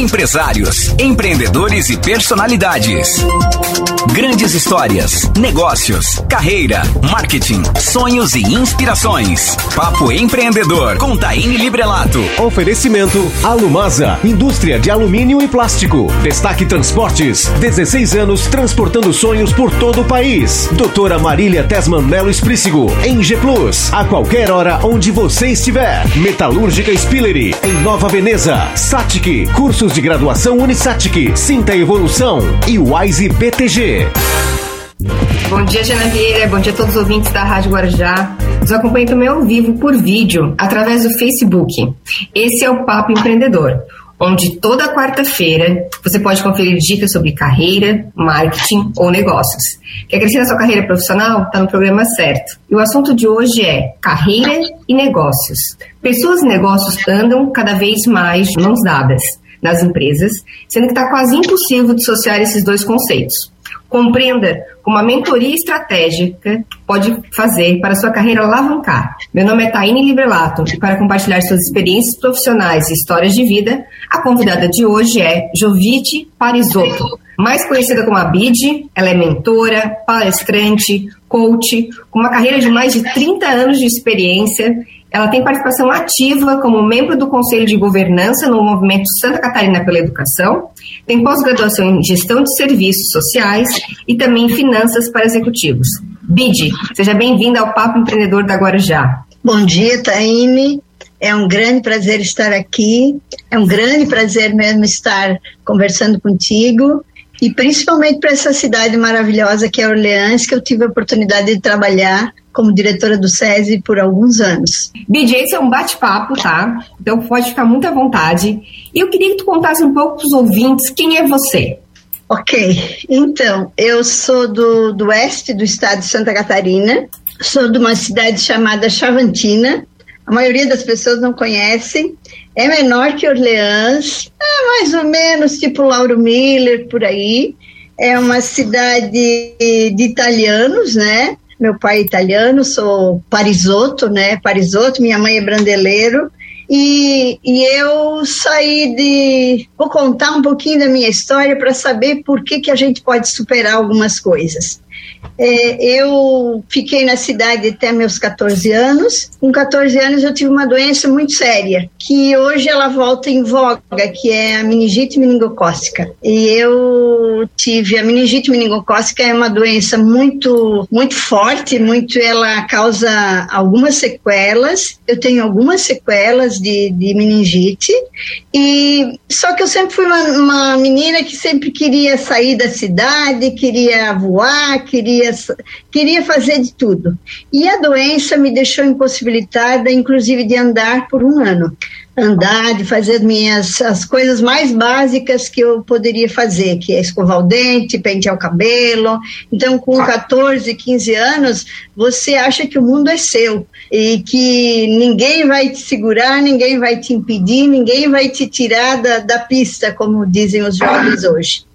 Empresários, empreendedores e personalidades. Grandes histórias, negócios, carreira, marketing, sonhos e inspirações. Papo Empreendedor com Taine Librelato. Oferecimento Alumasa, indústria de alumínio e plástico. Destaque Transportes, 16 anos transportando sonhos por todo o país. Doutora Marília Tesman Melo Esprícigo, em G Plus. A qualquer hora onde você estiver. Metalúrgica Spillery, em Nova Veneza. Satic, cursos de graduação Unisatic. Sinta evolução. E Wise BTG. Bom dia, Jana Vieira. Bom dia a todos os ouvintes da Rádio Guarujá. Nos acompanhem também ao vivo por vídeo, através do Facebook. Esse é o Papo Empreendedor, onde toda quarta-feira você pode conferir dicas sobre carreira, marketing ou negócios. Quer crescer na sua carreira profissional? Está no programa certo. E o assunto de hoje é carreira e negócios. Pessoas e negócios andam cada vez mais de mãos dadas nas empresas, sendo que está quase impossível dissociar esses dois conceitos. Compreenda como a mentoria estratégica pode fazer para sua carreira alavancar. Meu nome é Taine Librelato e para compartilhar suas experiências profissionais e histórias de vida, a convidada de hoje é Jovite Parisotto. Mais conhecida como a BID, ela é mentora, palestrante, coach, com uma carreira de mais de 30 anos de experiência ela tem participação ativa como membro do Conselho de Governança no Movimento Santa Catarina pela Educação, tem pós-graduação em Gestão de Serviços Sociais e também Finanças para Executivos. Bidi, seja bem-vinda ao Papo Empreendedor da Guarujá. Bom dia, Taine. É um grande prazer estar aqui. É um grande prazer mesmo estar conversando contigo e principalmente para essa cidade maravilhosa que é Orleans, que eu tive a oportunidade de trabalhar como diretora do SESI por alguns anos. BJ, esse é um bate-papo, tá? Então pode ficar muito à vontade. E eu queria que tu contasse um pouco para os ouvintes quem é você. Ok, então, eu sou do, do oeste do estado de Santa Catarina, sou de uma cidade chamada Chavantina, a maioria das pessoas não conhecem, é menor que Orleans, é mais ou menos tipo Lauro Miller, por aí, é uma cidade de italianos, né? Meu pai é italiano, sou parisotto, né? Parisotto, minha mãe é brandeleiro. E, e eu saí de. Vou contar um pouquinho da minha história para saber por que, que a gente pode superar algumas coisas. É, eu fiquei na cidade até meus 14 anos. Com 14 anos eu tive uma doença muito séria, que hoje ela volta em voga, que é a meningite meningocócica. E eu tive a meningite meningocócica é uma doença muito muito forte, muito ela causa algumas sequelas. Eu tenho algumas sequelas de, de meningite e só que eu sempre fui uma, uma menina que sempre queria sair da cidade, queria voar, queria, queria fazer de tudo. E a doença me deixou impossibilitada, inclusive, de andar por um ano. Andar, de fazer minhas, as coisas mais básicas que eu poderia fazer, que é escovar o dente, pentear o cabelo. Então, com 14, 15 anos, você acha que o mundo é seu e que ninguém vai te segurar, ninguém vai te impedir, ninguém vai te tirar da, da pista, como dizem os jovens hoje.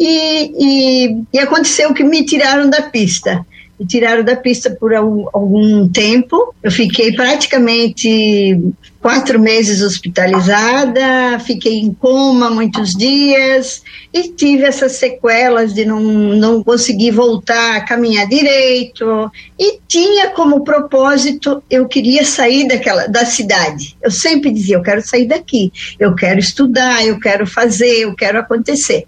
E, e, e aconteceu que me tiraram da pista me tiraram da pista por algum tempo. Eu fiquei praticamente quatro meses hospitalizada, fiquei em coma muitos dias e tive essas sequelas de não, não conseguir voltar a caminhar direito. E tinha como propósito, eu queria sair daquela, da cidade. Eu sempre dizia, eu quero sair daqui, eu quero estudar, eu quero fazer, eu quero acontecer.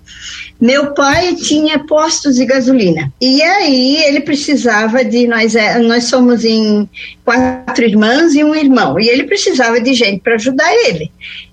Meu pai tinha postos de gasolina. E aí ele precisava de nós é, nós somos em quatro irmãs e um irmão, e ele precisava de gente para ajudar ele.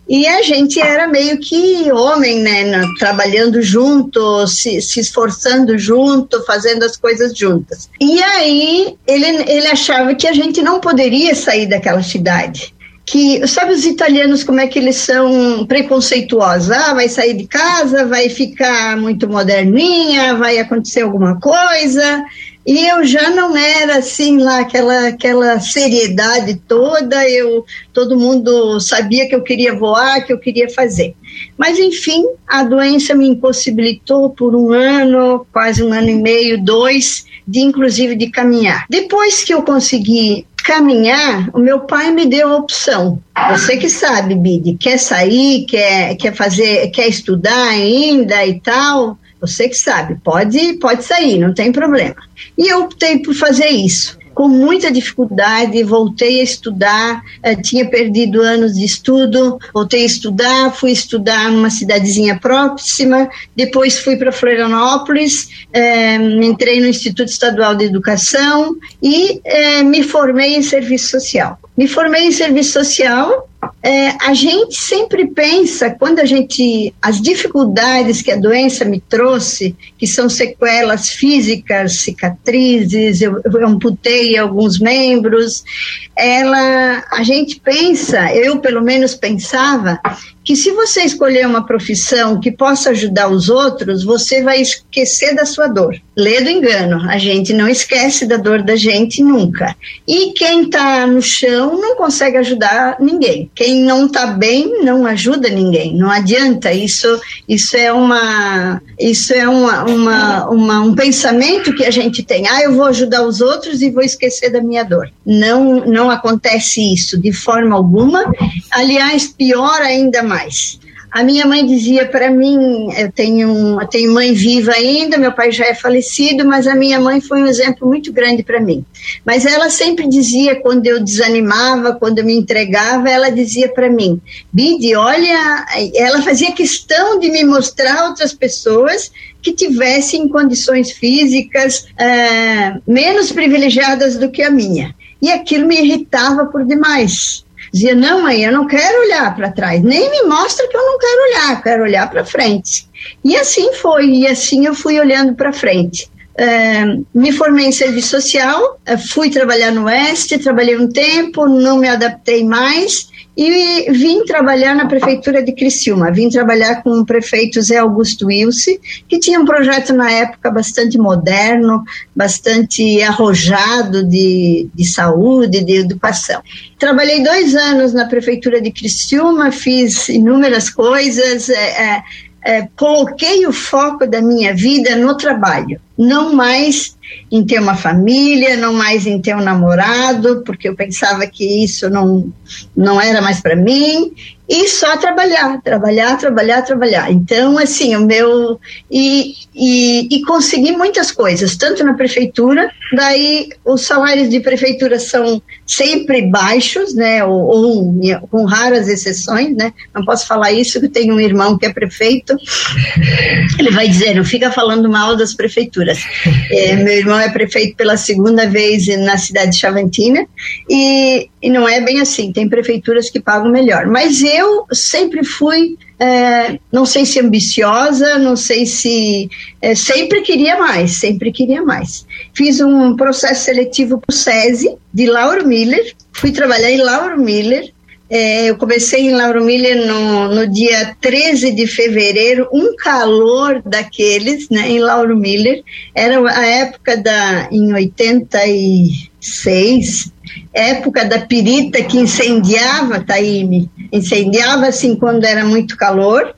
E a gente era meio que homem, né? Trabalhando junto, se, se esforçando junto, fazendo as coisas juntas. E aí ele, ele achava que a gente não poderia sair daquela cidade que sabe os italianos como é que eles são preconceituosos? Ah vai sair de casa vai ficar muito moderninha vai acontecer alguma coisa. E eu já não era assim lá aquela aquela seriedade toda. Eu todo mundo sabia que eu queria voar que eu queria fazer. Mas enfim a doença me impossibilitou por um ano quase um ano e meio dois de inclusive de caminhar. Depois que eu consegui caminhar, o meu pai me deu a opção. Você que sabe, Bide, quer sair, quer, quer fazer, quer estudar ainda e tal, você que sabe, pode, pode sair, não tem problema. E eu optei por fazer isso com muita dificuldade, voltei a estudar, eh, tinha perdido anos de estudo, voltei a estudar, fui estudar numa cidadezinha próxima, depois fui para Florianópolis, eh, entrei no Instituto Estadual de Educação e eh, me formei em serviço social. Me formei em serviço social é, a gente sempre pensa, quando a gente. as dificuldades que a doença me trouxe, que são sequelas físicas, cicatrizes, eu, eu amputei alguns membros, ela. a gente pensa, eu pelo menos pensava, que se você escolher uma profissão que possa ajudar os outros, você vai esquecer da sua dor. Lê do engano, a gente não esquece da dor da gente nunca. E quem está no chão não consegue ajudar ninguém. Quem não está bem não ajuda ninguém. Não adianta. Isso, isso é uma, isso é uma, uma, uma, um pensamento que a gente tem. Ah, eu vou ajudar os outros e vou esquecer da minha dor. Não, não acontece isso de forma alguma. Aliás, pior ainda mais. A minha mãe dizia para mim, eu tenho, eu tenho mãe viva ainda, meu pai já é falecido, mas a minha mãe foi um exemplo muito grande para mim. Mas ela sempre dizia, quando eu desanimava, quando eu me entregava, ela dizia para mim, Bide, olha, ela fazia questão de me mostrar outras pessoas que tivessem condições físicas é, menos privilegiadas do que a minha. E aquilo me irritava por demais. Dizia, não, mãe, eu não quero olhar para trás, nem me mostra que eu não quero olhar, quero olhar para frente. E assim foi, e assim eu fui olhando para frente. Uh, me formei em serviço social, uh, fui trabalhar no Oeste, trabalhei um tempo, não me adaptei mais e vim trabalhar na prefeitura de Criciúma. Vim trabalhar com o prefeito Zé Augusto Wilce, que tinha um projeto na época bastante moderno, bastante arrojado de, de saúde, de educação. Trabalhei dois anos na prefeitura de Criciúma, fiz inúmeras coisas, é, é, é, coloquei o foco da minha vida no trabalho, não mais em ter uma família, não mais em ter um namorado, porque eu pensava que isso não, não era mais para mim, e só trabalhar, trabalhar, trabalhar, trabalhar. Então, assim, o meu. E, e, e consegui muitas coisas, tanto na prefeitura, daí os salários de prefeitura são sempre baixos, né, ou, ou com raras exceções, né, não posso falar isso, que tenho um irmão que é prefeito, ele vai dizer, não fica falando mal das prefeituras. É, meu irmão é prefeito pela segunda vez na cidade de Chavantina, e, e não é bem assim, tem prefeituras que pagam melhor, mas eu sempre fui é, não sei se ambiciosa, não sei se. É, sempre queria mais, sempre queria mais. Fiz um processo seletivo para o SESI, de Lauro Miller, fui trabalhar em Lauro Miller. É, eu comecei em Lauro Miller no, no dia 13 de fevereiro, um calor daqueles, né, em Lauro Miller. Era a época da, em 86, época da pirita que incendiava Taíme, incendiava assim quando era muito calor.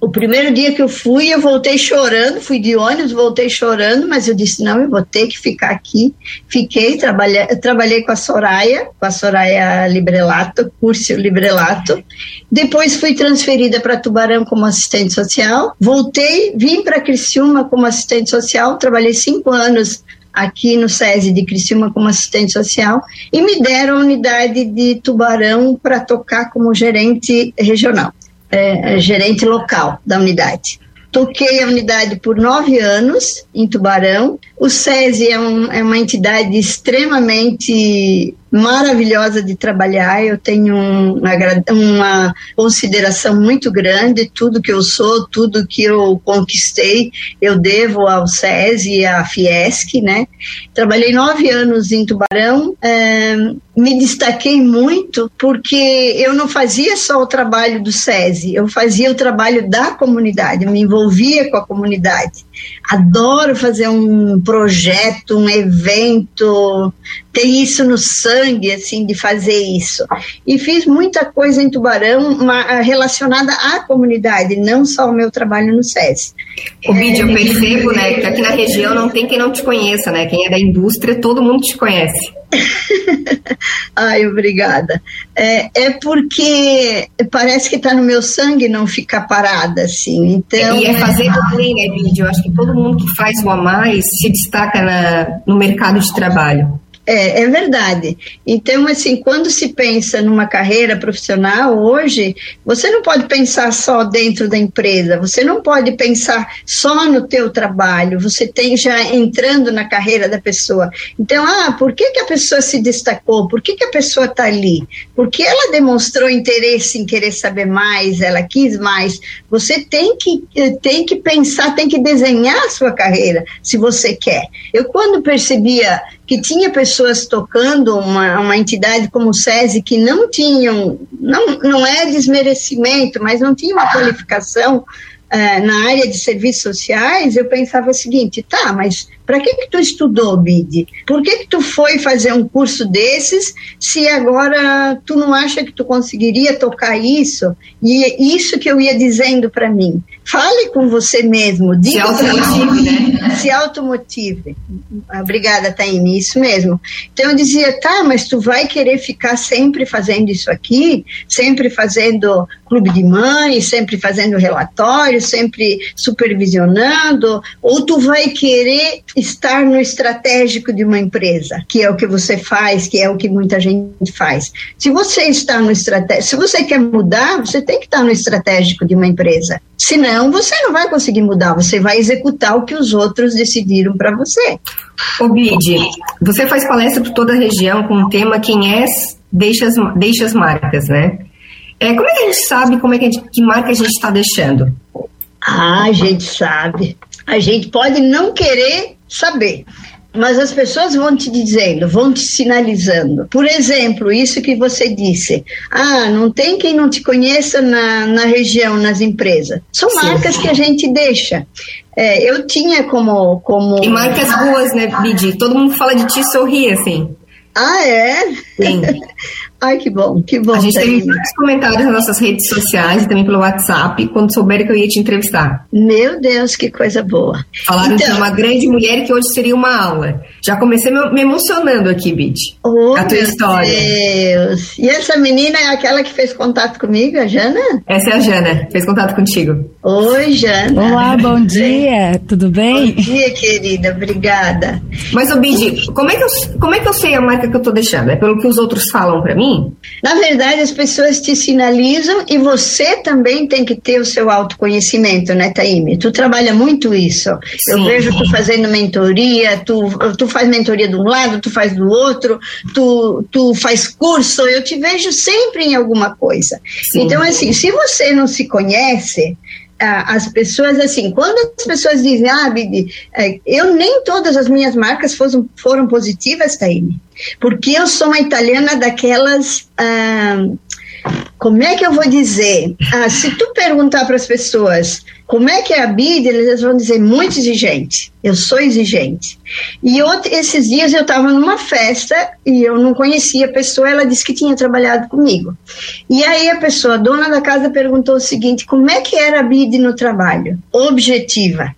O primeiro dia que eu fui, eu voltei chorando, fui de ônibus, voltei chorando, mas eu disse, não, eu vou ter que ficar aqui. Fiquei, trabalhei, trabalhei com a Soraya, com a Soraya Librelato, Curso Librelato. Depois fui transferida para Tubarão como assistente social. Voltei, vim para Criciúma como assistente social, trabalhei cinco anos aqui no SESI de Criciúma como assistente social e me deram a unidade de Tubarão para tocar como gerente regional, é, é, gerente local da unidade. Toquei a unidade por nove anos em Tubarão. O SESI é, um, é uma entidade extremamente maravilhosa de trabalhar. Eu tenho uma, uma, consideração muito grande. Tudo que eu sou, tudo que eu conquistei, eu devo ao SESI e à Fiesc, né? Trabalhei nove anos em Tubarão. É, me destaquei muito porque eu não fazia só o trabalho do SESI, eu fazia o trabalho da comunidade, eu me envolvia com a comunidade. Adoro fazer um projeto, um evento, tem isso no sangue, assim, de fazer isso. E fiz muita coisa em Tubarão uma, relacionada à comunidade, não só o meu trabalho no SES. O vídeo eu percebo, né, que aqui na região não tem quem não te conheça, né? Quem é da indústria, todo mundo te conhece. Ai, obrigada. É, é, porque parece que está no meu sangue não ficar parada, assim. Então, e é fazer bem, né, vídeo? Eu acho que todo mundo que faz o a mais se destaca na, no mercado de trabalho. É, é verdade. Então, assim, quando se pensa numa carreira profissional hoje, você não pode pensar só dentro da empresa, você não pode pensar só no teu trabalho, você tem já entrando na carreira da pessoa. Então, ah, por que, que a pessoa se destacou? Por que, que a pessoa está ali? Porque ela demonstrou interesse em querer saber mais, ela quis mais. Você tem que, tem que pensar, tem que desenhar a sua carreira, se você quer. Eu, quando percebia que tinha pessoas tocando uma, uma entidade como o SESI que não tinham, não, não é desmerecimento, mas não tinha uma qualificação uh, na área de serviços sociais, eu pensava o seguinte, tá, mas para que que tu estudou, Bid? Por que que tu foi fazer um curso desses se agora tu não acha que tu conseguiria tocar isso? E é isso que eu ia dizendo para mim. Fale com você mesmo. Diga se automotive, né? Se automotive. Obrigada, Taime, isso mesmo. Então eu dizia, tá, mas tu vai querer ficar sempre fazendo isso aqui? Sempre fazendo clube de mães, sempre fazendo relatórios, sempre supervisionando? Ou tu vai querer estar no estratégico de uma empresa, que é o que você faz, que é o que muita gente faz. Se você está no estratégico, se você quer mudar, você tem que estar no estratégico de uma empresa. Senão, você não vai conseguir mudar, você vai executar o que os outros decidiram para você. Ô Bid, você faz palestra por toda a região com o tema Quem és, deixa as, deixa as marcas, né? É, como é que a gente sabe como é que, gente, que marca a gente está deixando? Ah, a gente sabe. A gente pode não querer saber. Mas as pessoas vão te dizendo, vão te sinalizando. Por exemplo, isso que você disse. Ah, não tem quem não te conheça na, na região, nas empresas. São Sim. marcas que a gente deixa. É, eu tinha como, como. E marcas boas, né, Bidi? Todo mundo fala de ti sorri, assim. Ah, é? Sim. Ai, que bom, que bom. A gente teve muitos comentários nas nossas redes sociais e também pelo WhatsApp quando souberam que eu ia te entrevistar. Meu Deus, que coisa boa. Falaram então, de uma grande mulher que hoje seria uma aula. Já comecei me emocionando aqui, Bid. Oh, a tua história. Deus. E essa menina é aquela que fez contato comigo, a Jana? Essa é a Jana, fez contato contigo. Oi, Jana. Olá, bom dia, tudo bem? Bom dia, querida, obrigada. Mas, ô Bid, como, é que eu, como é que eu sei a marca que eu tô deixando? É pelo que os outros falam para mim? Na verdade, as pessoas te sinalizam e você também tem que ter o seu autoconhecimento, né, Taime? Tu trabalha muito isso. Sim. Eu vejo tu fazendo mentoria, tu, tu faz mentoria de um lado, tu faz do outro, tu, tu faz curso, eu te vejo sempre em alguma coisa. Sim. Então, assim, se você não se conhece, as pessoas, assim, quando as pessoas dizem, ah, Bidi, é, eu nem todas as minhas marcas foram, foram positivas, Taine, porque eu sou uma italiana daquelas. Ah, como é que eu vou dizer? Ah, se tu perguntar para as pessoas como é que é a BID, eles vão dizer muito exigente. Eu sou exigente. E outro, esses dias eu estava numa festa e eu não conhecia a pessoa, ela disse que tinha trabalhado comigo. E aí a pessoa, a dona da casa, perguntou o seguinte: como é que era a BID no trabalho? Objetiva.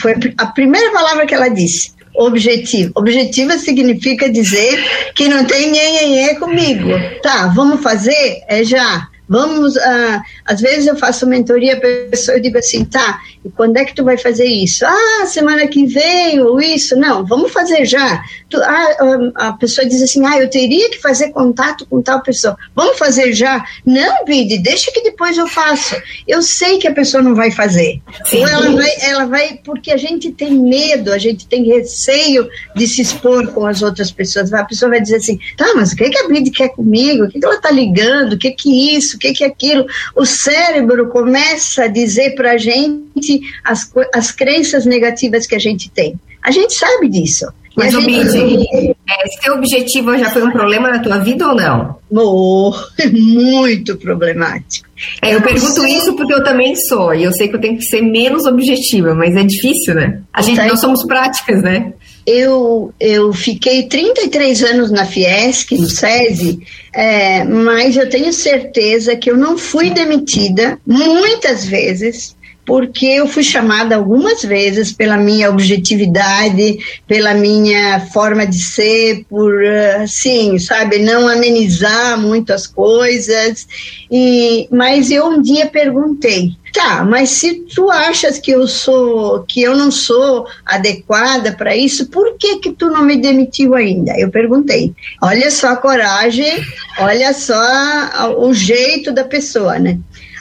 Foi a primeira palavra que ela disse objetivo. Objetiva significa dizer que não tem nhenhenhê comigo. Tá, vamos fazer? É já. Vamos, ah, às vezes eu faço mentoria, a pessoa eu digo assim, tá, e quando é que tu vai fazer isso? Ah, semana que vem, ou isso, não, vamos fazer já. Tu, ah, ah, a pessoa diz assim, ah, eu teria que fazer contato com tal pessoa, vamos fazer já? Não, Bide, deixa que depois eu faço. Eu sei que a pessoa não vai fazer. Sim. Ou ela vai, ela vai, porque a gente tem medo, a gente tem receio de se expor com as outras pessoas. A pessoa vai dizer assim, tá, mas o que, que a Bide quer comigo? O que, que ela tá ligando? O que que isso? O que, que é aquilo. O cérebro começa a dizer para a gente as, as crenças negativas que a gente tem. A gente sabe disso. Mas, o gente... é, seu objetivo já foi um problema na tua vida ou não? Oh, muito problemático. É, eu pergunto isso porque eu também sou, e eu sei que eu tenho que ser menos objetiva, mas é difícil, né? A gente, nós somos práticas, né? Eu, eu fiquei 33 anos na Fiesc, no SESI, é, mas eu tenho certeza que eu não fui demitida muitas vezes porque eu fui chamada algumas vezes pela minha objetividade, pela minha forma de ser, por assim, sabe, não amenizar muito as coisas. E mas eu um dia perguntei, tá, mas se tu achas que eu sou, que eu não sou adequada para isso, por que que tu não me demitiu ainda? Eu perguntei. Olha só a coragem, olha só o jeito da pessoa, né?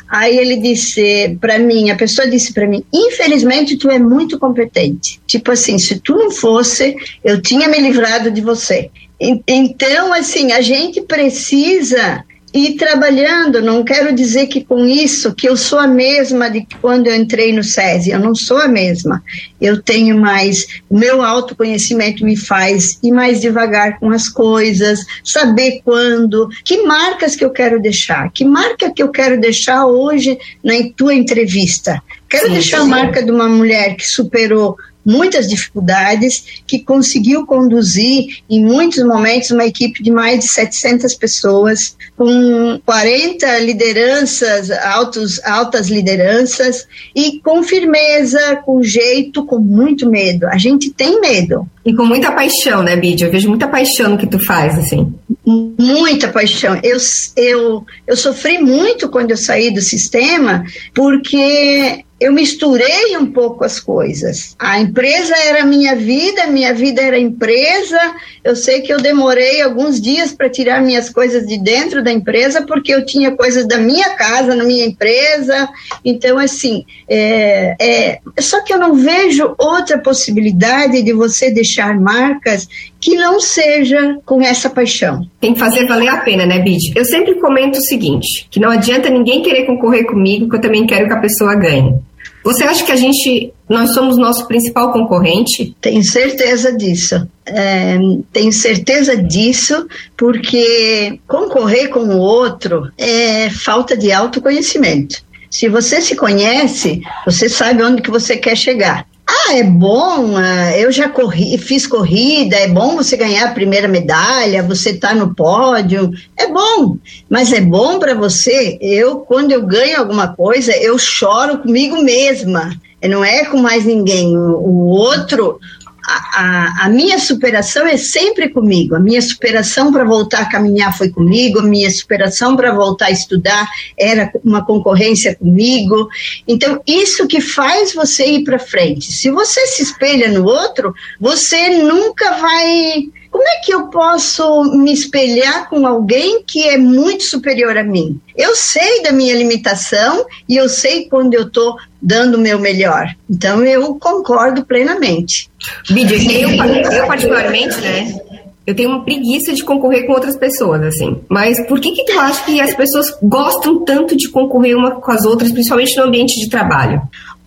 Aí ele disse para mim, a pessoa disse para mim, infelizmente tu é muito competente. Tipo assim, se tu não fosse, eu tinha me livrado de você. Então, assim, a gente precisa e trabalhando, não quero dizer que com isso que eu sou a mesma de quando eu entrei no SESI, eu não sou a mesma. Eu tenho mais, o meu autoconhecimento me faz ir mais devagar com as coisas, saber quando, que marcas que eu quero deixar, que marca que eu quero deixar hoje na tua entrevista. Quero sim, deixar sim. a marca de uma mulher que superou muitas dificuldades, que conseguiu conduzir em muitos momentos uma equipe de mais de 700 pessoas, com 40 lideranças, altos, altas lideranças, e com firmeza, com jeito, com muito medo. A gente tem medo. E com muita paixão, né, Bídia? Eu vejo muita paixão no que tu faz, assim. Muita paixão. Eu, eu, eu sofri muito quando eu saí do sistema, porque eu misturei um pouco as coisas. A empresa era minha vida, minha vida era empresa. Eu sei que eu demorei alguns dias para tirar minhas coisas de dentro da empresa, porque eu tinha coisas da minha casa na minha empresa. Então, assim, é, é, só que eu não vejo outra possibilidade de você deixar marcas que não seja com essa paixão. Tem que fazer valer a pena, né, Bid? Eu sempre comento o seguinte, que não adianta ninguém querer concorrer comigo, que eu também quero que a pessoa ganhe. Você acha que a gente, nós somos nosso principal concorrente? Tenho certeza disso. É, tenho certeza disso, porque concorrer com o outro é falta de autoconhecimento. Se você se conhece, você sabe onde que você quer chegar. Ah, é bom, ah, eu já corri, fiz corrida, é bom você ganhar a primeira medalha, você tá no pódio, é bom, mas é bom para você. Eu, quando eu ganho alguma coisa, eu choro comigo mesma, não é com mais ninguém. O outro, a, a, minha superação é sempre comigo. A minha superação para voltar a caminhar foi comigo, a minha superação para voltar a estudar era uma concorrência comigo. Então, isso que faz você ir para frente. Se você se espelha no outro, você nunca vai como é que eu posso me espelhar com alguém que é muito superior a mim? Eu sei da minha limitação e eu sei quando eu estou dando o meu melhor. Então eu concordo plenamente. Bídia, eu, eu particularmente, né? Eu tenho uma preguiça de concorrer com outras pessoas, assim. Mas por que que tu acha que as pessoas gostam tanto de concorrer uma com as outras, principalmente no ambiente de trabalho?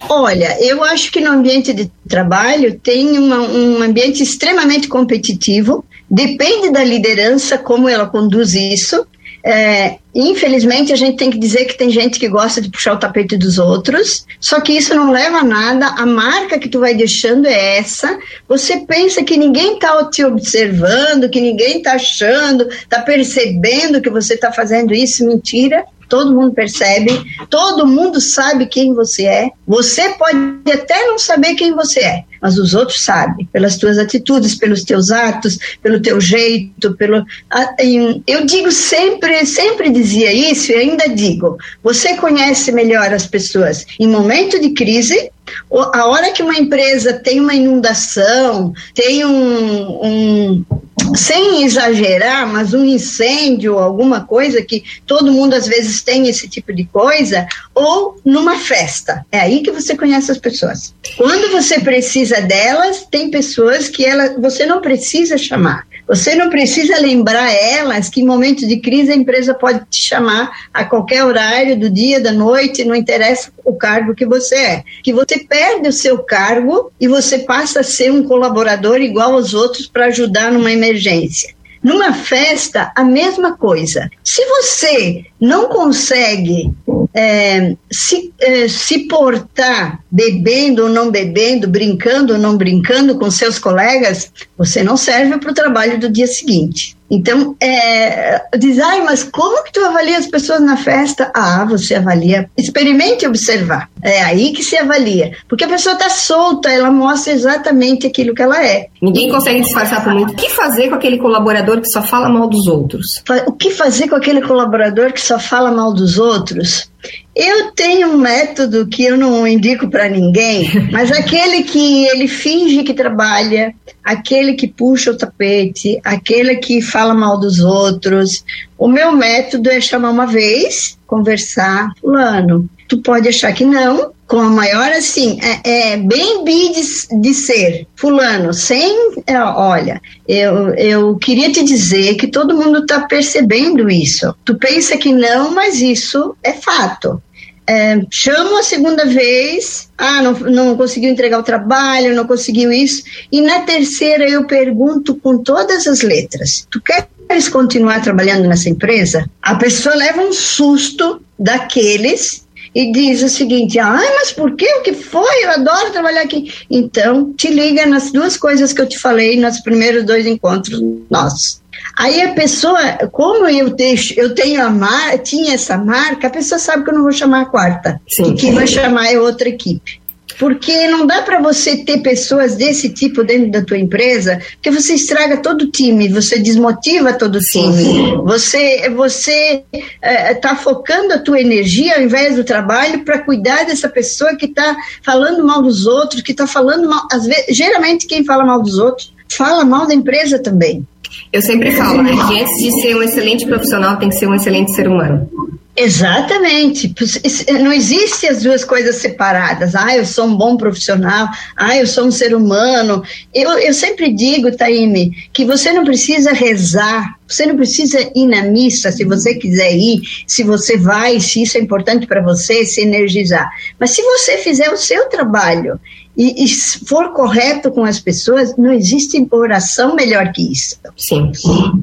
Olha, eu acho que no ambiente de trabalho tem uma, um ambiente extremamente competitivo, depende da liderança, como ela conduz isso. É, infelizmente, a gente tem que dizer que tem gente que gosta de puxar o tapete dos outros, só que isso não leva a nada. A marca que tu vai deixando é essa. Você pensa que ninguém está te observando, que ninguém está achando, está percebendo que você está fazendo isso. Mentira todo mundo percebe, todo mundo sabe quem você é. Você pode até não saber quem você é, mas os outros sabem, pelas tuas atitudes, pelos teus atos, pelo teu jeito, pelo. Eu digo sempre, sempre dizia isso e ainda digo: você conhece melhor as pessoas em momento de crise. A hora que uma empresa tem uma inundação, tem um, um sem exagerar, mas um incêndio, alguma coisa que todo mundo às vezes tem esse tipo de coisa, ou numa festa. É aí que você conhece as pessoas. Quando você precisa delas, tem pessoas que ela, você não precisa chamar. Você não precisa lembrar elas que em momentos de crise a empresa pode te chamar a qualquer horário do dia, da noite, não interessa o cargo que você é. Que você perde o seu cargo e você passa a ser um colaborador igual aos outros para ajudar numa emergência. Numa festa, a mesma coisa. Se você não consegue é, se, é, se portar bebendo ou não bebendo, brincando ou não brincando com seus colegas, você não serve para o trabalho do dia seguinte. Então, é, diz, ai, mas como que tu avalia as pessoas na festa? Ah, você avalia, experimente observar. É aí que se avalia. Porque a pessoa está solta, ela mostra exatamente aquilo que ela é. Ninguém consegue disfarçar por muito. O que fazer com aquele colaborador que só fala mal dos outros? O que fazer com aquele colaborador que só fala mal dos outros? Eu tenho um método que eu não indico para ninguém, mas aquele que ele finge que trabalha, aquele que puxa o tapete, aquele que fala mal dos outros. O meu método é chamar uma vez, conversar, fulano. Tu pode achar que não, com a maior assim, é, é bem bi de, de, ser, fulano, sem, é, olha, eu, eu queria te dizer que todo mundo está percebendo isso. Tu pensa que não, mas isso é fato é, chamo a segunda vez, ah, não, não conseguiu entregar o trabalho, não conseguiu isso, e na terceira eu pergunto com todas as letras: tu queres continuar trabalhando nessa empresa? A pessoa leva um susto daqueles e diz o seguinte: ai, mas por que? O que foi? Eu adoro trabalhar aqui. Então, te liga nas duas coisas que eu te falei nos primeiros dois encontros nossos. Aí a pessoa, como eu, deixo, eu tenho a mar, tinha essa marca, a pessoa sabe que eu não vou chamar a quarta. Sim. Que vai chamar é outra equipe. Porque não dá para você ter pessoas desse tipo dentro da tua empresa, que você estraga todo o time, você desmotiva todo o time. Você você está é, focando a tua energia ao invés do trabalho para cuidar dessa pessoa que está falando mal dos outros, que está falando mal. Às vezes, geralmente quem fala mal dos outros fala mal da empresa também. Eu sempre falo, né, que antes de ser um excelente profissional, tem que ser um excelente ser humano. Exatamente. Não existe as duas coisas separadas. Ah, eu sou um bom profissional. Ah, eu sou um ser humano. Eu, eu sempre digo, Taime, que você não precisa rezar. Você não precisa ir na missa se você quiser ir, se você vai, se isso é importante para você, se energizar. Mas se você fizer o seu trabalho e, e for correto com as pessoas, não existe oração melhor que isso. Sim.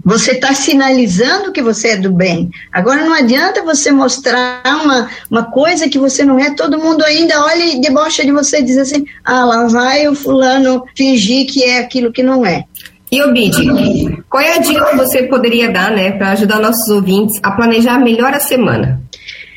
Você está sinalizando que você é do bem. Agora não adianta você mostrar uma, uma coisa que você não é, todo mundo ainda olha e debocha de você e diz assim: ah, lá vai o fulano fingir que é aquilo que não é. E Obide, qual é a dica que você poderia dar, né, para ajudar nossos ouvintes a planejar melhor a semana?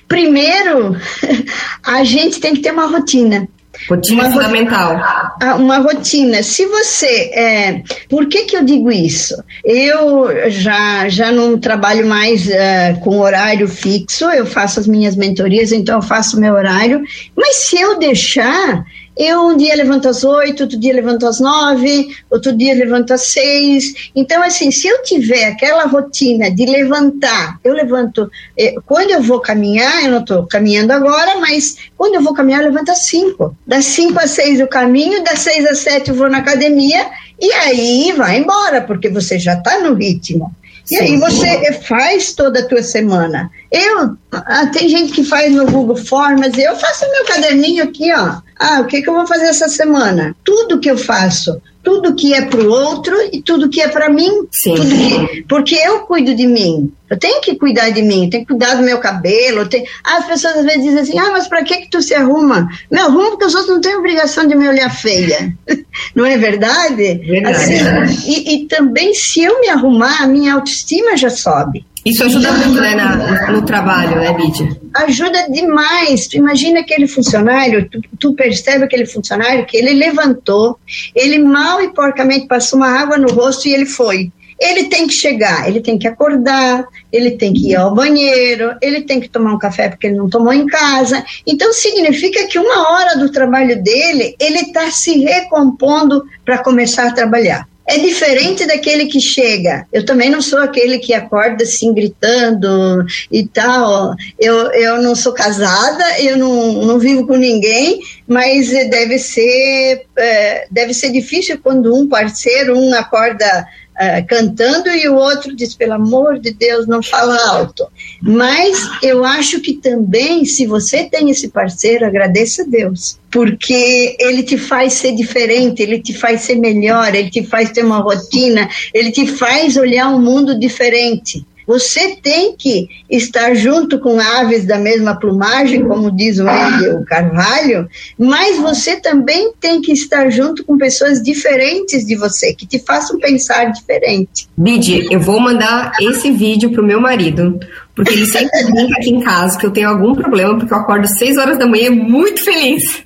Primeiro, a gente tem que ter uma rotina. Rotina uma fundamental. Rotina, uma rotina. Se você. É, por que, que eu digo isso? Eu já, já não trabalho mais uh, com horário fixo, eu faço as minhas mentorias, então eu faço meu horário, mas se eu deixar, eu um dia levanto às oito, outro dia levanto às nove, outro dia levanto às seis. Então, assim, se eu tiver aquela rotina de levantar, eu levanto. Eh, quando eu vou caminhar, eu não estou caminhando agora, mas quando eu vou caminhar, eu levanto às cinco. Das cinco às seis eu caminho, das seis às sete eu vou na academia, e aí vai embora, porque você já está no ritmo. E aí você faz toda a tua semana. Eu, ah, tem gente que faz no Google Forms, eu faço meu caderninho aqui, ó. Ah, o que, que eu vou fazer essa semana? Tudo que eu faço, tudo que é para o outro e tudo que é para mim. Sim. Que, porque eu cuido de mim. Eu tenho que cuidar de mim, tenho que cuidar do meu cabelo. Tenho... As pessoas às vezes dizem assim: ah, mas para que, que tu se arruma? Me arrumo porque os outros não têm obrigação de me olhar feia. não é verdade? Verdade. Assim, e, e também, se eu me arrumar, a minha autoestima já sobe. Isso ajuda muito né, na, no trabalho, né, Lídia? Ajuda demais. Tu imagina aquele funcionário, tu, tu, percebe aquele funcionário que ele levantou, ele mal e porcamente passou uma água no rosto e ele foi. Ele tem que chegar, ele tem que acordar, ele tem que ir ao banheiro, ele tem que tomar um café porque ele não tomou em casa. Então significa que uma hora do trabalho dele, ele está se recompondo para começar a trabalhar é diferente daquele que chega. Eu também não sou aquele que acorda assim gritando e tal. Eu, eu não sou casada, eu não, não vivo com ninguém, mas deve ser, é, deve ser difícil quando um parceiro, um acorda uh, cantando e o outro diz, pelo amor de Deus, não fala alto. Mas eu acho que também, se você tem esse parceiro, agradeça a Deus, porque ele te faz ser diferente, ele te faz ser melhor, ele te faz ter uma rotina, ele te faz olhar um mundo diferente. Você tem que estar junto com aves da mesma plumagem, como diz o o Carvalho, mas você também tem que estar junto com pessoas diferentes de você, que te façam pensar diferente. Bidi, eu vou mandar esse vídeo pro meu marido, porque ele sempre brinca aqui em casa que eu tenho algum problema, porque eu acordo às 6 horas da manhã muito feliz.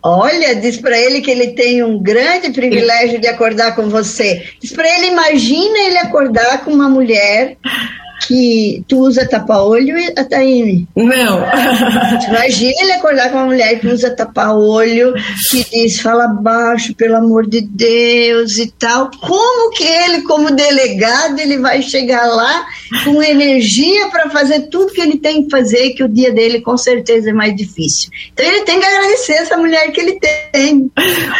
Olha, diz para ele que ele tem um grande privilégio de acordar com você. Diz para ele, imagina ele acordar com uma mulher que tu usa tapa-olho, Ataíne? Não. Imagina ele acordar com uma mulher que usa tapa-olho, que diz, fala baixo, pelo amor de Deus e tal. Como que ele, como delegado, ele vai chegar lá com energia para fazer tudo que ele tem que fazer, que o dia dele com certeza é mais difícil. Então ele tem que agradecer essa mulher que ele tem.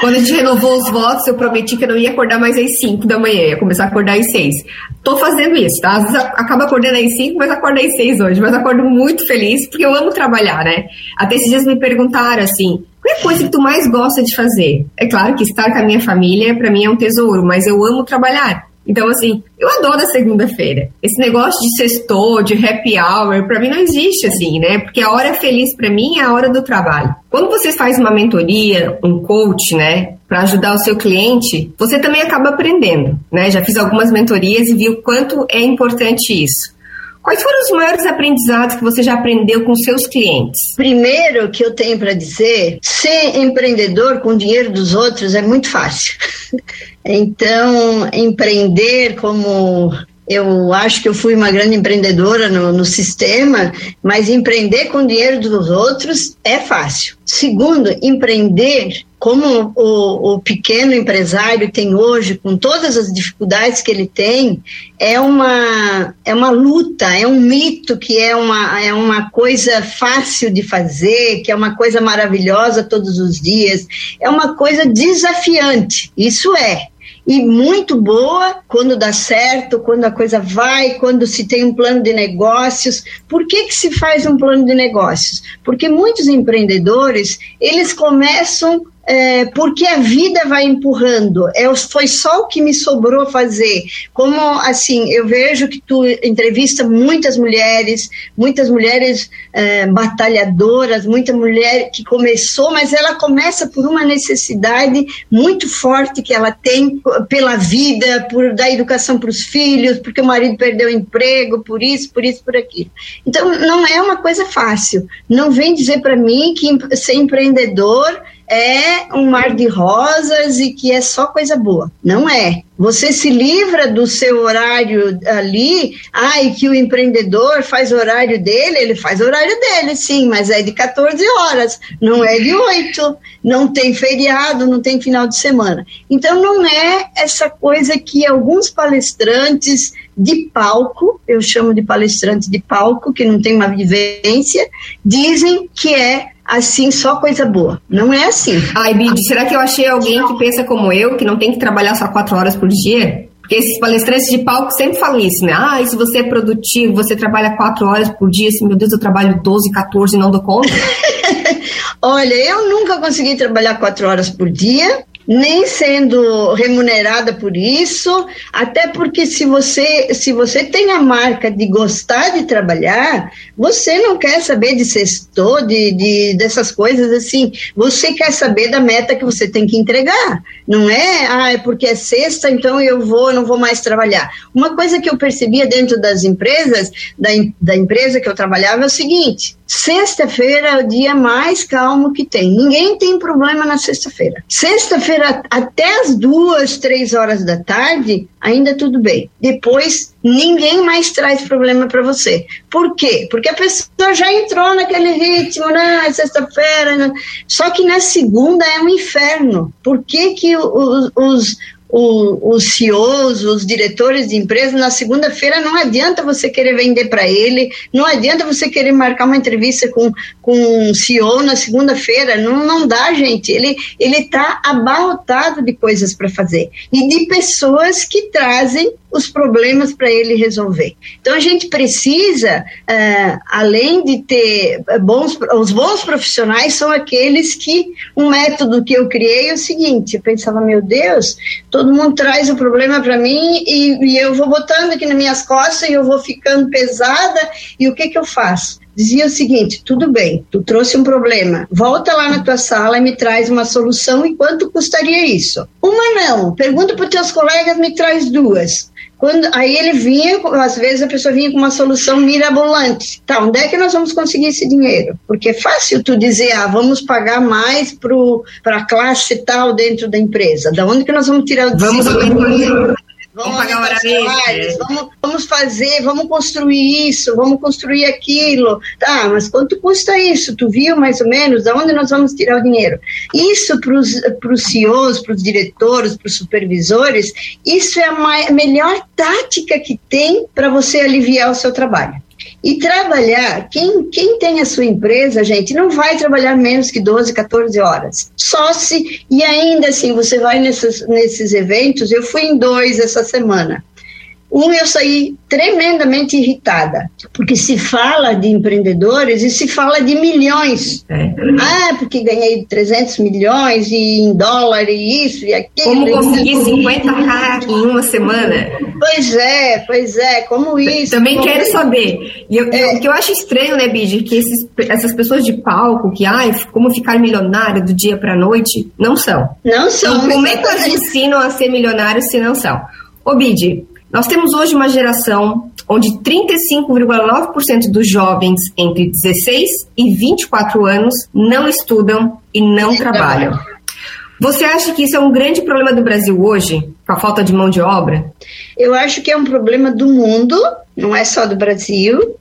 Quando a gente renovou os votos, eu prometi que eu não ia acordar mais às 5 da manhã, ia começar a acordar às 6. Tô fazendo isso, tá? Às vezes acaba acordando às 5, mas acordo às 6 hoje. Mas acordo muito feliz, porque eu amo trabalhar, né? Até esses dias me perguntaram assim, qual é a coisa que tu mais gosta de fazer? É claro que estar com a minha família, para mim, é um tesouro, mas eu amo trabalhar. Então, assim, eu adoro a segunda-feira. Esse negócio de sextou, de happy hour, para mim não existe assim, né? Porque a hora feliz para mim é a hora do trabalho. Quando você faz uma mentoria, um coach, né, para ajudar o seu cliente, você também acaba aprendendo, né? Já fiz algumas mentorias e vi o quanto é importante isso. Quais foram os maiores aprendizados que você já aprendeu com seus clientes? Primeiro que eu tenho para dizer, ser empreendedor com o dinheiro dos outros é muito fácil. Então, empreender como eu acho que eu fui uma grande empreendedora no, no, sistema, mas empreender com dinheiro dos outros é fácil. Segundo, empreender como o, o, pequeno empresário tem hoje, com todas as dificuldades que ele tem, é uma, é uma luta, é um mito que é uma, é uma coisa fácil de fazer, que é uma coisa maravilhosa todos os dias, é uma coisa desafiante. Isso é, e muito boa quando dá certo, quando a coisa vai, quando se tem um plano de negócios. Por que, que se faz um plano de negócios? Porque muitos empreendedores, eles começam é, porque a vida vai empurrando. É, foi só o que me sobrou fazer. Como assim, eu vejo que tu entrevista muitas mulheres, muitas mulheres é, batalhadoras, muita mulher que começou, mas ela começa por uma necessidade muito forte que ela tem pela vida, por dar educação para os filhos, porque o marido perdeu o emprego, por isso, por isso, por aquilo. Então, não é uma coisa fácil. Não vem dizer para mim que ser empreendedor é um mar de rosas e que é só coisa boa. Não é. Você se livra do seu horário ali, ah, e que o empreendedor faz horário dele, ele faz horário dele, sim, mas é de 14 horas, não é de 8, não tem feriado, não tem final de semana. Então não é essa coisa que alguns palestrantes de palco, eu chamo de palestrante de palco, que não tem uma vivência, dizem que é assim só coisa boa. Não é assim. Ai, Bid, será que eu achei alguém que pensa como eu, que não tem que trabalhar só quatro horas por dia? Porque esses palestrantes de palco sempre falam isso, né? Ah, e se você é produtivo, você trabalha quatro horas por dia, assim, meu Deus, eu trabalho 12, 14 e não dou conta. Olha, eu nunca consegui trabalhar quatro horas por dia nem sendo remunerada por isso, até porque se você se você tem a marca de gostar de trabalhar, você não quer saber de sexto, de, de dessas coisas assim, você quer saber da meta que você tem que entregar, não é? Ah, é porque é sexta, então eu vou, não vou mais trabalhar. Uma coisa que eu percebia dentro das empresas, da, da empresa que eu trabalhava é o seguinte, Sexta-feira é o dia mais calmo que tem. Ninguém tem problema na sexta-feira. Sexta-feira, até as duas, três horas da tarde, ainda tudo bem. Depois, ninguém mais traz problema para você. Por quê? Porque a pessoa já entrou naquele ritmo, né? Sexta-feira. Né? Só que na segunda é um inferno. Por que, que os, os o, os CEOs, os diretores de empresas, na segunda-feira não adianta você querer vender para ele, não adianta você querer marcar uma entrevista com, com um CEO na segunda-feira, não, não dá, gente. Ele está abarrotado de coisas para fazer e de pessoas que trazem os problemas para ele resolver. Então a gente precisa, uh, além de ter bons, os bons profissionais são aqueles que um método que eu criei é o seguinte: eu pensava, meu Deus, todo mundo traz o problema para mim e, e eu vou botando aqui nas minhas costas e eu vou ficando pesada e o que que eu faço? dizia o seguinte: tudo bem, tu trouxe um problema, volta lá na tua sala e me traz uma solução e quanto custaria isso? Uma não, pergunta para os teus colegas, me traz duas. Quando, aí ele vinha, às vezes a pessoa vinha com uma solução mirabolante. Tá, onde é que nós vamos conseguir esse dinheiro? Porque é fácil tu dizer, ah, vamos pagar mais para a classe tal dentro da empresa. Da onde que nós vamos tirar o Vamos? Vamos, pagar hora extra. Vamos, vamos fazer, vamos construir isso, vamos construir aquilo. Tá, mas quanto custa isso? Tu viu mais ou menos? Da onde nós vamos tirar o dinheiro? Isso para os CEOs, para os diretores, para os supervisores, isso é a melhor tática que tem para você aliviar o seu trabalho. E trabalhar, quem, quem tem a sua empresa, gente, não vai trabalhar menos que 12, 14 horas. Só se, e ainda assim, você vai nesses, nesses eventos, eu fui em dois essa semana. Um, eu saí tremendamente irritada, porque se fala de empreendedores e se fala de milhões. É. Ah, porque ganhei 300 milhões e em dólar e isso e aquilo. Como conseguir 50k em uma semana? Pois é, pois é, como isso. Também como... quero saber. E eu, é. o que eu acho estranho, né, Bid, que esses, essas pessoas de palco, que, ai, como ficar milionário do dia para noite, não são. Não são. Então, como é que elas ensinam a ser milionário se não são? Ô, Bid, nós temos hoje uma geração onde 35,9% dos jovens entre 16 e 24 anos não estudam e não trabalham. Você acha que isso é um grande problema do Brasil hoje, com a falta de mão de obra? Eu acho que é um problema do mundo, não é só do Brasil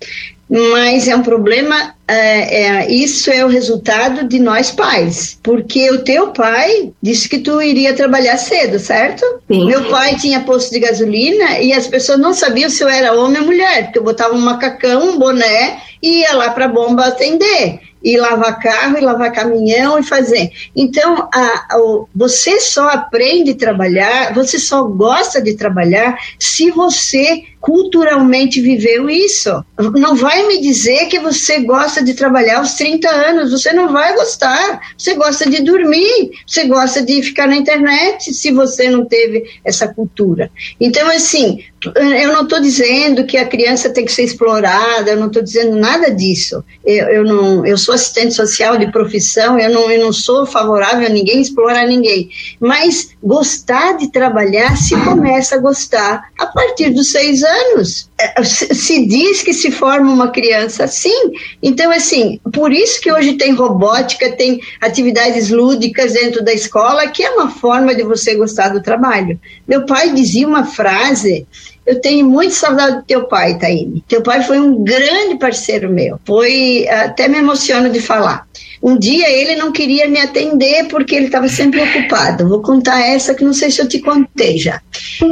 mas é um problema. É, é, isso é o resultado de nós pais, porque o teu pai disse que tu iria trabalhar cedo, certo? Sim. Meu pai tinha posto de gasolina e as pessoas não sabiam se eu era homem ou mulher, porque eu botava um macacão, um boné e ia lá para a bomba atender e lavar carro, e lavar caminhão e fazer. Então, a, a, você só aprende a trabalhar, você só gosta de trabalhar se você culturalmente viveu isso. Não vai me dizer que você gosta de trabalhar aos 30 anos, você não vai gostar. Você gosta de dormir, você gosta de ficar na internet se você não teve essa cultura. Então, assim, eu não estou dizendo que a criança tem que ser explorada, eu não estou dizendo nada disso. Eu, eu, não, eu sou assistente social de profissão, eu não, eu não sou favorável a ninguém explorar ninguém. Mas gostar de trabalhar se começa a gostar a partir dos seis anos anos. É, se diz que se forma uma criança assim. Então, assim, por isso que hoje tem robótica, tem atividades lúdicas dentro da escola, que é uma forma de você gostar do trabalho. Meu pai dizia uma frase eu tenho muito saudade do teu pai, Taine. Teu pai foi um grande parceiro meu. Foi até me emociono de falar. Um dia ele não queria me atender porque ele estava sempre ocupado. Vou contar essa que não sei se eu te contei já.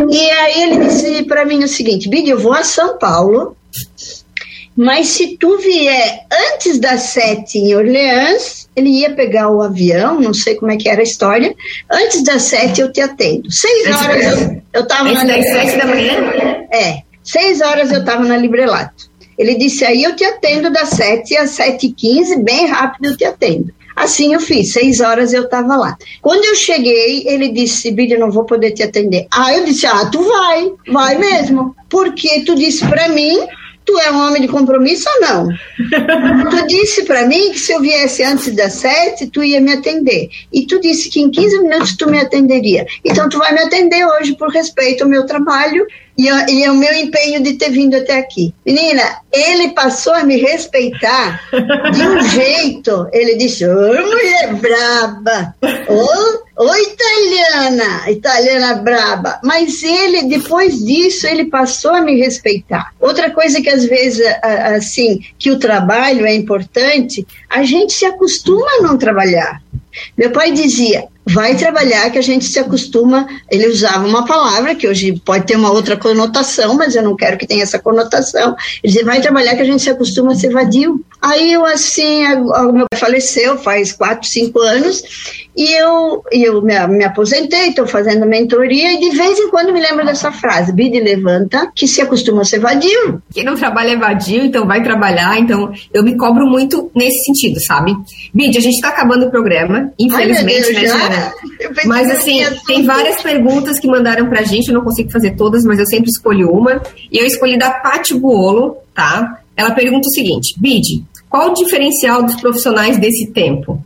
E aí ele disse para mim o seguinte: Bidi, eu vou a São Paulo, mas se tu vier antes das sete em Orleans, ele ia pegar o avião, não sei como é que era a história. Antes das sete eu te atendo. Seis horas eu estava na. Das sete da manhã? É. Seis horas eu estava na Librelato. Ele disse, aí eu te atendo das 7 às 7 e 15 bem rápido eu te atendo. Assim eu fiz, seis horas eu estava lá. Quando eu cheguei, ele disse, Billy, não vou poder te atender. Ah, eu disse, ah, tu vai, vai mesmo. Porque tu disse para mim Tu é um homem de compromisso ou não? tu disse para mim que se eu viesse antes das sete, tu ia me atender. E tu disse que em 15 minutos tu me atenderia. Então tu vai me atender hoje por respeito ao meu trabalho e, e o meu empenho de ter vindo até aqui. Menina, ele passou a me respeitar de um jeito. Ele disse: Ô mulher braba, ô, ô italiana, italiana braba. Mas ele, depois disso, ele passou a me respeitar. Outra coisa que às vezes, assim, que o trabalho é importante, a gente se acostuma a não trabalhar. Meu pai dizia: vai trabalhar que a gente se acostuma. Ele usava uma palavra que hoje pode ter uma outra conotação, mas eu não quero que tenha essa conotação. Ele dizia, vai trabalhar que a gente se acostuma a ser vadio. Aí eu, assim, o meu pai faleceu faz quatro, cinco anos, e eu, eu me, me aposentei, estou fazendo mentoria, e de vez em quando me lembro dessa frase, Bide levanta, que se acostuma a ser vadio. Quem não trabalha é vadio, então vai trabalhar, então eu me cobro muito nesse sentido, sabe? Bide, a gente está acabando o programa, infelizmente, Ai, Deus, né, Mas assim, tem várias perguntas que mandaram pra gente, eu não consigo fazer todas, mas eu sempre escolho uma, e eu escolhi da Pati Buolo, tá? Ela pergunta o seguinte, Bide, qual o diferencial dos profissionais desse tempo?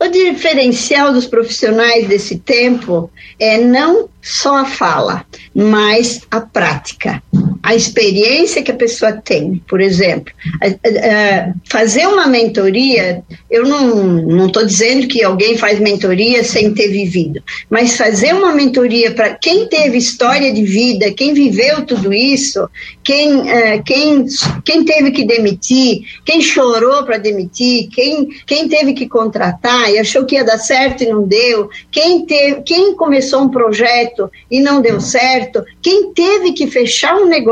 O diferencial dos profissionais desse tempo é não só a fala, mas a prática, a experiência que a pessoa tem. Por exemplo, fazer uma mentoria, eu não estou dizendo que alguém faz mentoria sem ter vivido, mas fazer uma mentoria para quem teve história de vida, quem viveu tudo isso, quem, é, quem, quem teve que demitir, quem chorou para demitir, quem, quem teve que contratar e achou que ia dar certo e não deu, quem, teve, quem começou um projeto e não deu certo, quem teve que fechar um negócio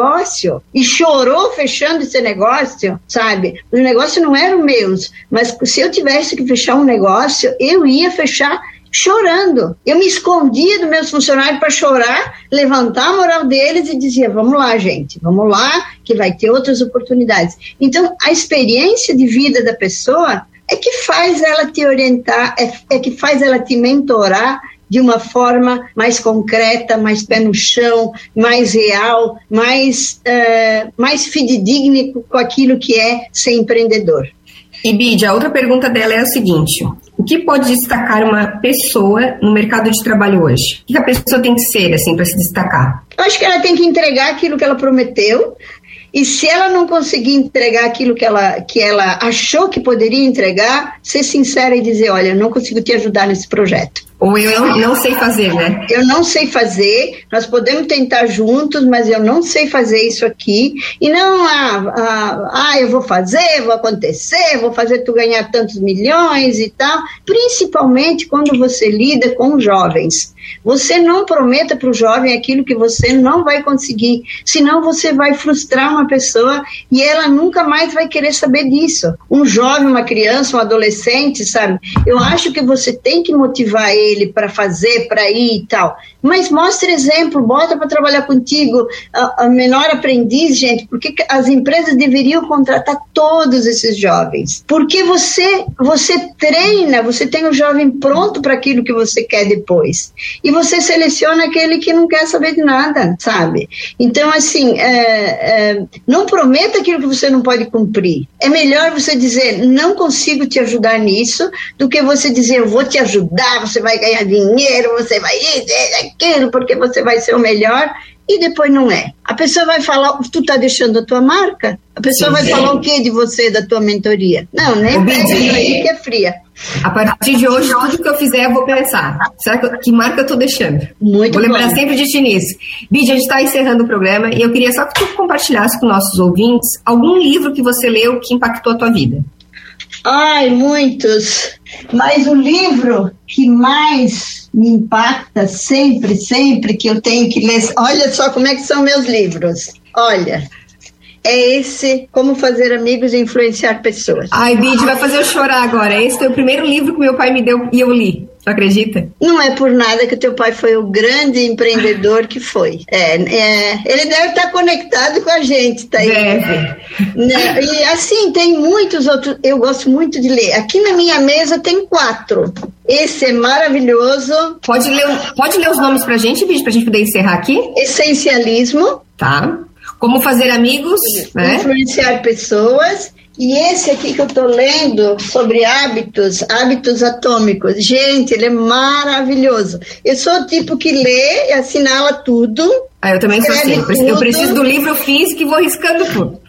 e chorou fechando esse negócio, sabe? Os negócios não eram meus, mas se eu tivesse que fechar um negócio, eu ia fechar chorando. Eu me escondia dos meus funcionários para chorar, levantar a moral deles e dizia: vamos lá, gente, vamos lá, que vai ter outras oportunidades. Então, a experiência de vida da pessoa é que faz ela te orientar, é, é que faz ela te mentorar, de uma forma mais concreta, mais pé no chão, mais real, mais, uh, mais fidedigno com aquilo que é ser empreendedor. E Bid, a outra pergunta dela é a seguinte: o que pode destacar uma pessoa no mercado de trabalho hoje? O que a pessoa tem que ser assim para se destacar? Eu acho que ela tem que entregar aquilo que ela prometeu, e se ela não conseguir entregar aquilo que ela, que ela achou que poderia entregar, ser sincera e dizer: olha, eu não consigo te ajudar nesse projeto. Ou eu não, sei fazer, né? Eu não sei fazer, nós podemos tentar juntos, mas eu não sei fazer isso aqui. E não, ah, ah, ah eu vou fazer, vou acontecer, vou fazer tu ganhar tantos milhões e tal. Principalmente quando você lida com jovens. Você não prometa para o jovem aquilo que você não vai conseguir, senão você vai frustrar uma pessoa e ela nunca mais vai querer saber disso. Um jovem, uma criança, um adolescente, sabe? Eu acho que você tem que motivar ele para fazer, para ir e tal. Mas mostre exemplo, bota para trabalhar contigo a, a, menor aprendiz, gente, porque as empresas deveriam contratar todos esses jovens. Porque você você treina, você tem o jovem pronto para aquilo que você quer depois e você seleciona aquele que não quer saber de nada, sabe? Então, assim, é, é, não prometa aquilo que você não pode cumprir. É melhor você dizer, não consigo te ajudar nisso, do que você dizer, eu vou te ajudar, você vai ganhar dinheiro, você vai isso, aquilo, porque você vai ser o melhor e depois não é. A pessoa vai falar, tu tá deixando a tua marca? A pessoa Sim, vai falar o que de você, da tua mentoria? Não, né? É aí que é fria. A partir de hoje, tudo que eu fizer, eu vou pensar. Será que, que marca eu tô deixando? Muito Vou bom. lembrar sempre de ti nisso. Bídia, a gente está encerrando o programa e eu queria só que tu compartilhasse com nossos ouvintes algum livro que você leu que impactou a tua vida. Ai, muitos. Mas o livro que mais me impacta sempre, sempre que eu tenho que ler. Olha só como é que são meus livros. Olha, é esse Como Fazer Amigos e Influenciar Pessoas. Ai, Bid, vai fazer eu chorar agora. Esse foi o primeiro livro que meu pai me deu e eu li. Tu acredita? Não é por nada que o teu pai foi o grande empreendedor que foi. É, é ele deve estar conectado com a gente, tá aí. Deve. Né? E assim, tem muitos outros. Eu gosto muito de ler. Aqui na minha mesa tem quatro. Esse é maravilhoso. Pode ler, pode ler os nomes pra gente, Bid, pra gente poder encerrar aqui? Essencialismo. Tá. Como fazer amigos, né? Influenciar pessoas. E esse aqui que eu estou lendo sobre hábitos, hábitos atômicos, gente, ele é maravilhoso. Eu sou o tipo que lê e assinala tudo. Ah, eu também sou assim. Tudo. Eu preciso do livro físico e vou riscando tudo.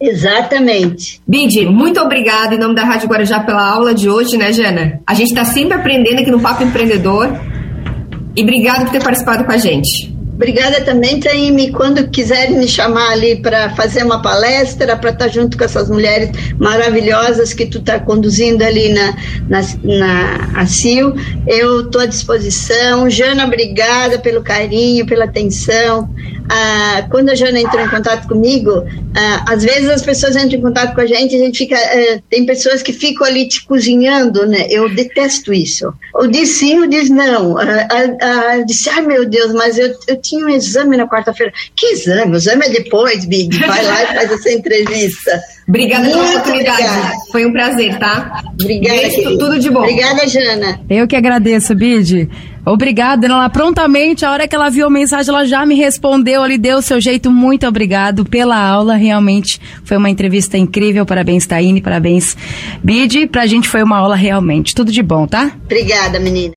Exatamente. Bidi, muito obrigada em nome da Rádio Guarujá pela aula de hoje, né, Jana? A gente está sempre aprendendo aqui no Papo Empreendedor. E obrigado por ter participado com a gente. Obrigada também, Taime. Quando quiserem me chamar ali para fazer uma palestra, para estar tá junto com essas mulheres maravilhosas que tu está conduzindo ali na, na, na ACIL, eu estou à disposição. Jana, obrigada pelo carinho, pela atenção. Ah, quando a Jana entrou em contato comigo, ah, às vezes as pessoas entram em contato com a gente, a gente fica, ah, tem pessoas que ficam ali te cozinhando, né? Eu detesto isso. Ou diz sim, ou diz não. Ah disse, ai meu Deus, mas eu, eu tinha um exame na quarta-feira. Que exame? O exame é depois, Big. Vai lá e faz essa entrevista. Obrigada pela oportunidade. Obrigada. Foi um prazer, tá? Obrigada. Beijo, tudo de bom. Obrigada, Jana. Eu que agradeço, Bid. Obrigada, ela prontamente, a hora que ela viu a mensagem, ela já me respondeu, ali deu o seu jeito. Muito obrigado pela aula, realmente foi uma entrevista incrível. Parabéns, Taine, parabéns, Bid. Pra gente foi uma aula realmente. Tudo de bom, tá? Obrigada, menina.